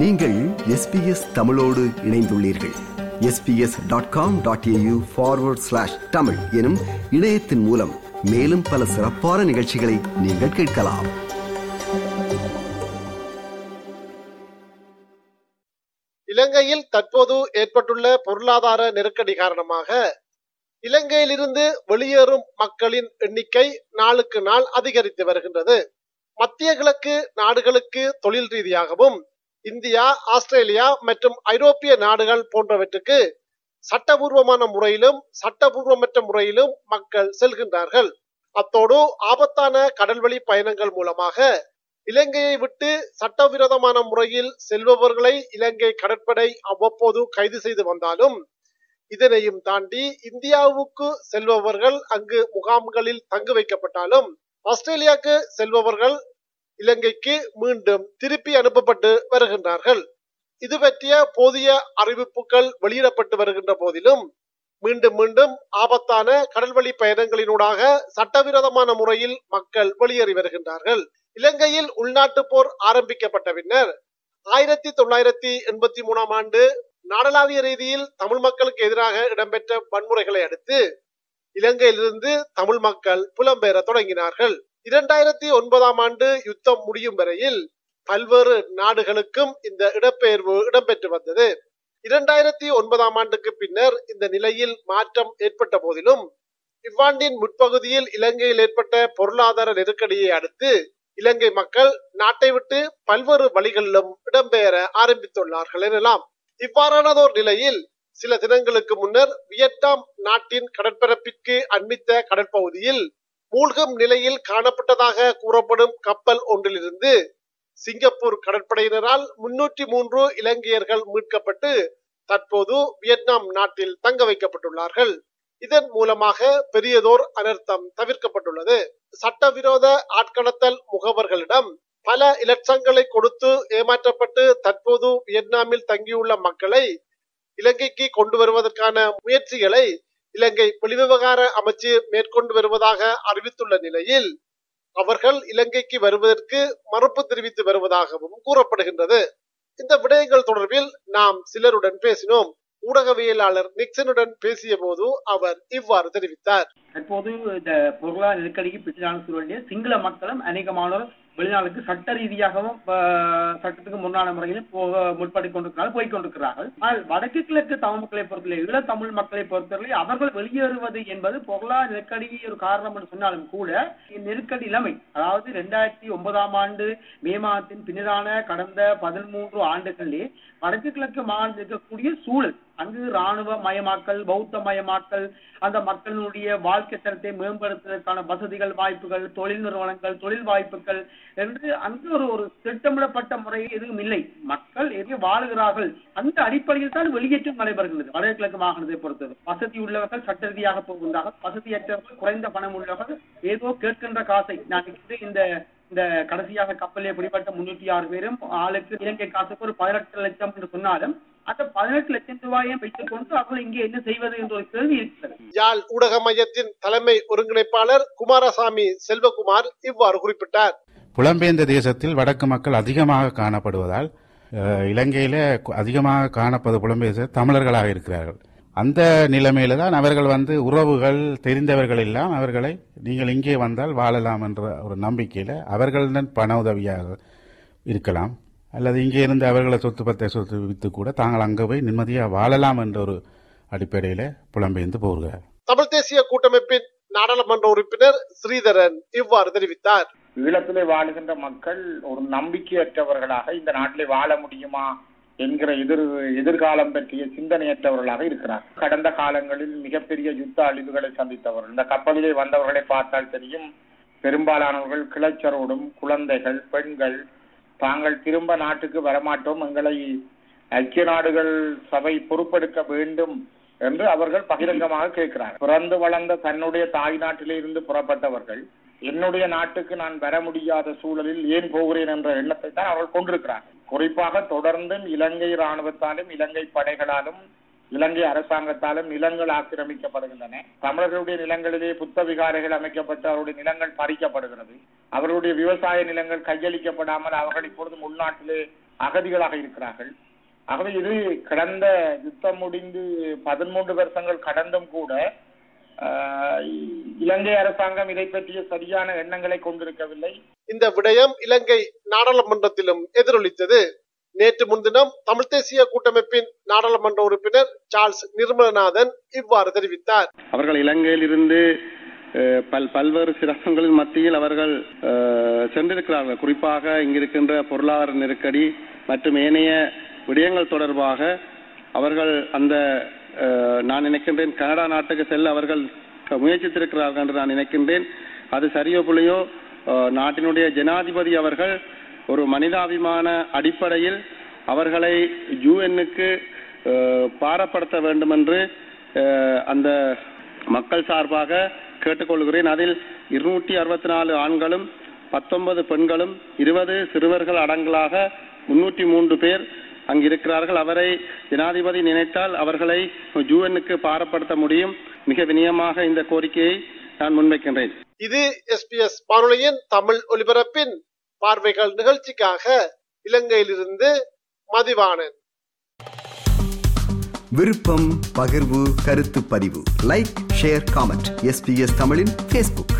நீங்கள் எஸ்பிஎஸ் தமிழோடு இணைந்துள்ளீர்கள். SBS dot com dot AU forward slash Tamil எனும் இணையத்தின் மூலம் மேலும் பல சிறப்பான நிகழ்ச்சிகளை நீங்கள் கேட்கலாம். இலங்கையில் தற்போது ஏற்பட்டுள்ள பொருளாதார நெருக்கடி காரணமாக இலங்கையிலிருந்து வெளியேறும் மக்களின் எண்ணிக்கை நாளுக்கு நாள் அதிகரித்து வருகின்றது. மத்திய கிழக்கு நாடுகளுக்கு தொழில் ரீதியாகவும் இந்தியா ஆஸ்திரேலியா மற்றும் ஐரோப்பிய நாடுகள் போன்றவற்றுக்கு சட்டபூர்வமான முறையிலும் சட்டபூர்வமற்ற முறையிலும் மக்கள் செல்கின்றார்கள். அத்தோடு ஆபத்தான கடல்வழி பயணங்கள் மூலமாக இலங்கையை விட்டு சட்டவிரோதமான முறையில் செல்பவர்களை இலங்கை கடற்படை அவ்வப்போது கைது செய்து வந்தாலும் இதனையும் தாண்டி இந்தியாவுக்கு செல்பவர்கள் அங்கு முகாம்களில் தங்கு வைக்கப்பட்டாலும் ஆஸ்திரேலியாவுக்கு செல்பவர்கள் இலங்கைக்கு மீண்டும் திருப்பி அனுப்பப்பட்டு வருகின்றார்கள். இது பற்றிய போதிய அறிவிப்புகள் வெளியிடப்பட்டு வருகின்ற போதிலும் மீண்டும் மீண்டும் ஆபத்தான கடல்வழி பயணங்களினூடாக சட்டவிரோதமான முறையில் மக்கள் வெளியேறி வருகின்றார்கள். இலங்கையில் உள்நாட்டு போர் ஆரம்பிக்கப்பட்ட பின்னர் ஆயிரத்தி தொள்ளாயிரத்தி எண்பத்தி மூணாம் ஆண்டு நாடளாவிய ரீதியில் தமிழ் மக்களுக்கு எதிராக இடம்பெற்ற வன்முறைகளை அடுத்து இலங்கையிலிருந்து தமிழ் மக்கள் புலம்பெயர தொடங்கினார்கள். இரண்டாயிரத்தி ஒன்பதாம் ஆண்டு யுத்தம் முடியும் வரையில் பல்வேறு நாடுகளுக்கும் இந்த இடப்பெயர்வு இடம்பெற்று வந்தது. இரண்டாயிரத்தி ஒன்பதாம் ஆண்டுக்கு பின்னர் இந்த நிலையில் மாற்றம் ஏற்பட்ட போதிலும் இவ்வாண்டின் முற்பகுதியில் இலங்கையில் ஏற்பட்ட பொருளாதார நெருக்கடியை அடுத்து இலங்கை மக்கள் நாட்டை விட்டு பல்வேறு வழிகளிலும் இடம்பெயர ஆரம்பித்துள்ளார்கள் எனலாம். இவ்வாறானதோர் நிலையில் சில தினங்களுக்கு முன்னர் வியட்நாம் நாட்டின் கடற்பரப்பிற்கு அண்மித்த கடற்பகுதியில் மூழ்கும் நிலையில் காணப்பட்டதாக கூறப்படும் கப்பல் ஒன்றிலிருந்து சிங்கப்பூர் கடற்படையினரால் முன்னூற்றி மூன்று இலங்கையர்கள் மீட்கப்பட்டு தற்போது வியட்நாம் நாட்டில் தங்க வைக்கப்பட்டுள்ளார்கள். இதன் மூலமாக பெரியதோர் அனர்த்தம் தவிர்க்கப்பட்டுள்ளது. சட்டவிரோத ஆட்கடத்தல் முகவர்களிடம் பல இலட்சங்களை கொடுத்து ஏமாற்றப்பட்டு தற்போது வியட்நாமில் தங்கியுள்ள மக்களை இலங்கைக்கு கொண்டு வருவதற்கான முயற்சிகளை இலங்கை வெளிவிவகார அமைச்சு மேற்கொண்டு வருவதாக அறிவித்துள்ள நிலையில் அவர்கள் இலங்கைக்கு வருவதற்கு மறுப்பு தெரிவித்து வருவதாகவும் கூறப்படுகின்றது. இந்த விடயங்கள் தொடர்பில் நாம் சிலருடன் பேசினோம். ஊடகவியலாளர் நிக்சனுடன் பேசிய போது அவர் இவ்வாறு தெரிவித்தார். தற்போது இந்த பொருளாதார நெருக்கடிக்கு பின்னாலும் சொல்ல வேண்டிய சிங்கள மக்களும் அநேகமானோர் வெளிநாளுக்கு சட்ட ரீதியாகவும் சட்டத்துக்கு முன்னான முறையிலும் போக முற்பட்டு கொண்டிருக்கிறார்கள் போய் கொண்டிருக்கிறார்கள். ஆனால் வடக்கு கிழக்கு தமிழ் மக்களை பொறுத்தவரை ஈழ தமிழ் மக்களை பொறுத்தவரை அவர்கள் வெளியேறுவது என்பது பொருளாதார நெருக்கடி ஒரு காரணம் என்று சொன்னாலும் கூட நெருக்கடி இளமை. அதாவது இரண்டாயிரத்தி ஒன்பதாம் ஆண்டு மே மாதத்தின் பின்னரான கடந்த பதிமூன்று ஆண்டுகளிலே வடக்கு கிழக்கு மாநிலம் இருக்கக்கூடிய சூழல் அங்கு ராணுவ மயமாக்கல் பௌத்த மயமாக்கல் அந்த மக்களினுடைய வாழ்க்கை தரத்தை மேம்படுத்துவதற்கான வசதிகள் வாய்ப்புகள் தொழில் நிறுவனங்கள் தொழில் வாய்ப்புகள் என்று அந்த ஒரு ஒரு திட்டமிடப்பட்ட முறையில் எதுவும் இல்லை. மக்கள் எங்கே வாழுகிறார்கள் அந்த அடிப்படையில் தான் வெளியேற்றம் நடைபெறுகிறது. வடகிழக்கு மாகாணத்தை பொறுத்தது. வசதி உள்ளவர்கள் சட்ட ரீதியாக போகின்றார்கள். வசதியற்றவர்கள் குறைந்த பணம் உள்ளவர்கள் ஏதோ கேட்கின்ற காசை நான் இந்த இந்த கடைசியாக கப்பலே பிடிப்பட்ட முன்னூத்தி ஆறு பேரும் ஆளுக்கு இலங்கை காசுக்கு ஒரு பதினெட்டு லட்சம் என்று சொன்னாலும் அந்த பதினெட்டு லட்சம் ரூபாயை வைத்துக் கொண்டு அவர்கள் இங்கே என்ன செய்வது என்ற ஒரு கேள்வி இருக்கிறது. யாழ் ஊடக மையத்தின் தலைமை ஒருங்கிணைப்பாளர் குமாரசாமி செல்வகுமார் இவ்வாறு குறிப்பிட்டார். புலம்பெயர்ந்த தேசத்தில் வடக்கு மக்கள் அதிகமாக காணப்படுவதால் இலங்கையில அதிகமாக காணப்பது புலம்பெயர்ந்த தமிழர்களாக இருக்கிறார்கள். அந்த நிலைமையில தான் அவர்கள் வந்து உறவுகள் தெரிந்தவர்கள் எல்லாம் அவர்களை நீங்கள் இங்கே வந்தால் வாழலாம் என்ற ஒரு நம்பிக்கையில அவர்களிடம் பண உதவியாக இருக்கலாம். அல்லது இங்கே இருந்து அவர்களை சொத்து பத்தை சொத்து வித்து கூட தாங்கள் அங்கே போய் நிம்மதியாக வாழலாம் என்ற ஒரு அடிப்படையில புலம்பெயர்ந்து போகிறார் தமிழ் தேசிய கூட்டமைப்பின் நாடாளுமன்ற உறுப்பினர் ஸ்ரீதரன் இவ்வாறு தெரிவித்தார். ஈழத்திலே வாழுகின்ற மக்கள் ஒரு நம்பிக்கையற்றவர்களாக இந்த நாட்டிலே வாழ முடியுமா என்கிற எதிர் எதிர்காலம் பற்றிய சிந்தனையற்றவர்களாக இருக்கிறார் கடந்த காலங்களில் மிகப்பெரிய யுத்த அழிவுகளை சந்தித்தவர்கள் இந்த கப்பலிலே வந்தவர்களை பார்த்தால் தெரியும். பெரும்பாலானவர்கள் கிளச்சரோடும் குழந்தைகள் பெண்கள் தாங்கள் திரும்ப நாட்டுக்கு வரமாட்டோம். எங்களை ஐக்கிய நாடுகள் சபை பொறுப்பெடுக்க வேண்டும் என்று அவர்கள் பகிரங்கமாக கேட்கிறார் பிறந்து வளர்ந்த தன்னுடைய தாய் நாட்டிலிருந்து புறப்பட்டவர்கள் என்னுடைய நாட்டுக்கு நான் வர முடியாத சூழலில் ஏன் போகிறேன் என்ற எண்ணத்தை தான் அவர்கள் கொண்டிருக்கிறார்கள். குறிப்பாக தொடர்ந்தும் இலங்கை ராணுவத்தாலும் இலங்கை படைகளாலும் இலங்கை அரசாங்கத்தாலும் நிலங்கள் ஆக்கிரமிக்கப்படுகின்றன. தமிழர்களுடைய நிலங்களிலே புத்த விகாரைகள் அமைக்கப்பட்டு அவருடைய நிலங்கள் பறிக்கப்படுகிறது. அவர்களுடைய விவசாய நிலங்கள் கையளிக்கப்படாமல் அவர்கள் இப்பொழுது உள்நாட்டிலே அகதிகளாக இருக்கிறார்கள். ஆகவே இது கடந்த யுத்தம் முடிந்து பதிமூன்று வருஷங்கள் கடந்தும் கூட ஆஹ், இலங்கை அரசாங்கம் இதை பற்றிய சரியான எண்ணங்களை கொண்டிருக்கவில்லை. இந்த விடயம் இலங்கை நாடாளுமன்றத்திலும் எதிரொலித்தது. நேற்று முன்தினம் தமிழ் தேசிய கூட்டமைப்பின் நாடாளுமன்ற உறுப்பினர் சார்ல்ஸ் நிர்மலநாதன் இவ்வாறு தெரிவித்தார். அவர்கள் இலங்கையில் இருந்து பல் பல்வேறு சிரமங்களின் மத்தியில் அவர்கள் சென்றிருக்கிறார்கள். குறிப்பாக இங்கிருக்கின்ற பொருளாதார நெருக்கடி மற்றும் ஏனைய விடயங்கள் தொடர்பாக அவர்கள் அந்த நான் நினைக்கின்றேன் கனடா நாட்டுக்கு செல்ல அவர்கள் முயற்சித்திருக்கிறார்கள் என்று நான் நினைக்கின்றேன். அது சரியோ புள்ளியோ நாட்டினுடைய ஜனாதிபதி அவர்கள் ஒரு மனிதாபிமான அடிப்படையில் அவர்களை யூஎன்னுக்கு பாரப்படுத்த வேண்டும் என்று அந்த மக்கள் சார்பாக கேட்டுக்கொள்கிறேன். அதில் இருநூற்றி அறுபத்தி நாலு ஆண்களும் பத்தொன்பது பெண்களும் இருபது சிறுவர்கள் அடங்கலாக முன்னூற்றி மூன்று பேர் அங்கிருக்கிறார்கள். அவரை ஜனாதிபதி நினைத்தால் அவர்களை யுஎன்னுக்கு பாரப்படுத்த முடியும். மிக வினயமாக இந்த கோரிக்கையை நான் முன்வைக்கின்றேன். இது எஸ்பிஎஸ் வானொலியின் தமிழ் ஒலிபரப்பின் பார்வைகள் நிகழ்ச்சிக்காக இலங்கையிலிருந்து மதிவானன். விருப்பம் பகிர்வு கருத்து பதிவு. லைக் ஷேர் காமெண்ட் எஸ்பிஎஸ் தமிழின் பேஸ்புக்